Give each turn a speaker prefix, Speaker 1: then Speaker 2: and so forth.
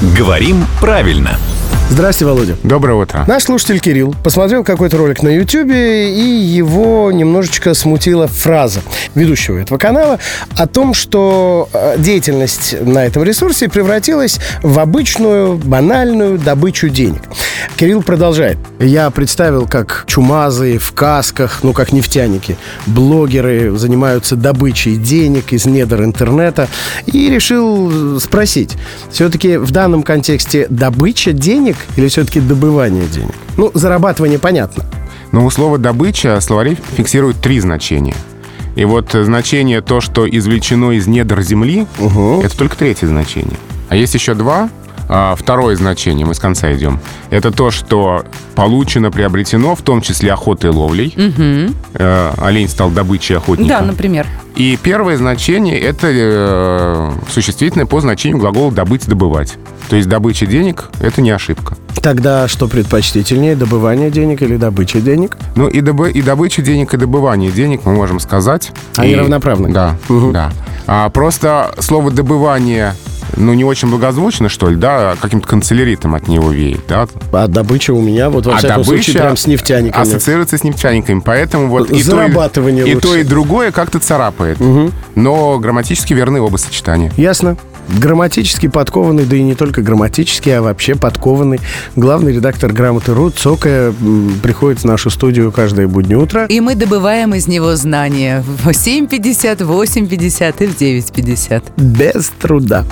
Speaker 1: Говорим правильно.
Speaker 2: Здрасте, Володя.
Speaker 3: Доброе утро.
Speaker 2: Наш слушатель Кирилл посмотрел какой-то ролик на Ютьюбе, и его немножечко смутила фраза ведущего этого канала о том, что э, деятельность на этом ресурсе превратилась в обычную, банальную добычу денег. Кирилл продолжает. Я представил, как чумазые в касках, ну, как нефтяники, блогеры занимаются добычей денег из недр интернета, и решил спросить, все-таки в данном контексте добыча денег или все-таки добывание денег? Ну, зарабатывание понятно.
Speaker 3: Но у слова «добыча» словари фиксируют три значения. И вот значение то, что извлечено из недр земли,
Speaker 2: Угу.
Speaker 3: это только третье значение. А есть еще два. А, Второе значение, мы с конца идем, это то, что получено, приобретено, в том числе охотой и ловлей. Э, Олень стал добычей охотника.
Speaker 4: Да, например.
Speaker 3: И первое значение — это э, существительное по значению глагола «добыть», «добывать». То есть добыча денег — это не ошибка.
Speaker 2: Тогда что предпочтительнее, добывание денег или добыча денег?
Speaker 3: Ну и, добы- и добыча денег, и добывание денег мы можем сказать.
Speaker 2: Они
Speaker 3: И-
Speaker 2: равноправны?
Speaker 3: Да,
Speaker 2: Мгм.
Speaker 3: да. А, просто слово «добывание» ну, не очень благозвучно, что ли, да, каким-то канцеляритом от него веет, да.
Speaker 2: А добыча у меня, вот во
Speaker 3: а
Speaker 2: всяком случае, прям с нефтяниками.
Speaker 3: ассоциируется с нефтяниками, поэтому вот и то, и, и то, и другое как-то царапает. Но грамматически верны оба сочетания.
Speaker 2: Ясно. Грамматически подкованный, да и не только грамматически, а вообще подкованный. Главный редактор «Грамоты.ру» Цокая приходит в нашу студию каждое буднее утро.
Speaker 4: И мы добываем из него знания в 7.50, 8.50 и в 9.50.
Speaker 2: Без труда.